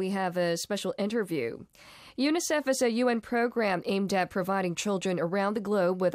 we have a special interview. UNICEF is a UN program aimed at providing children around the globe with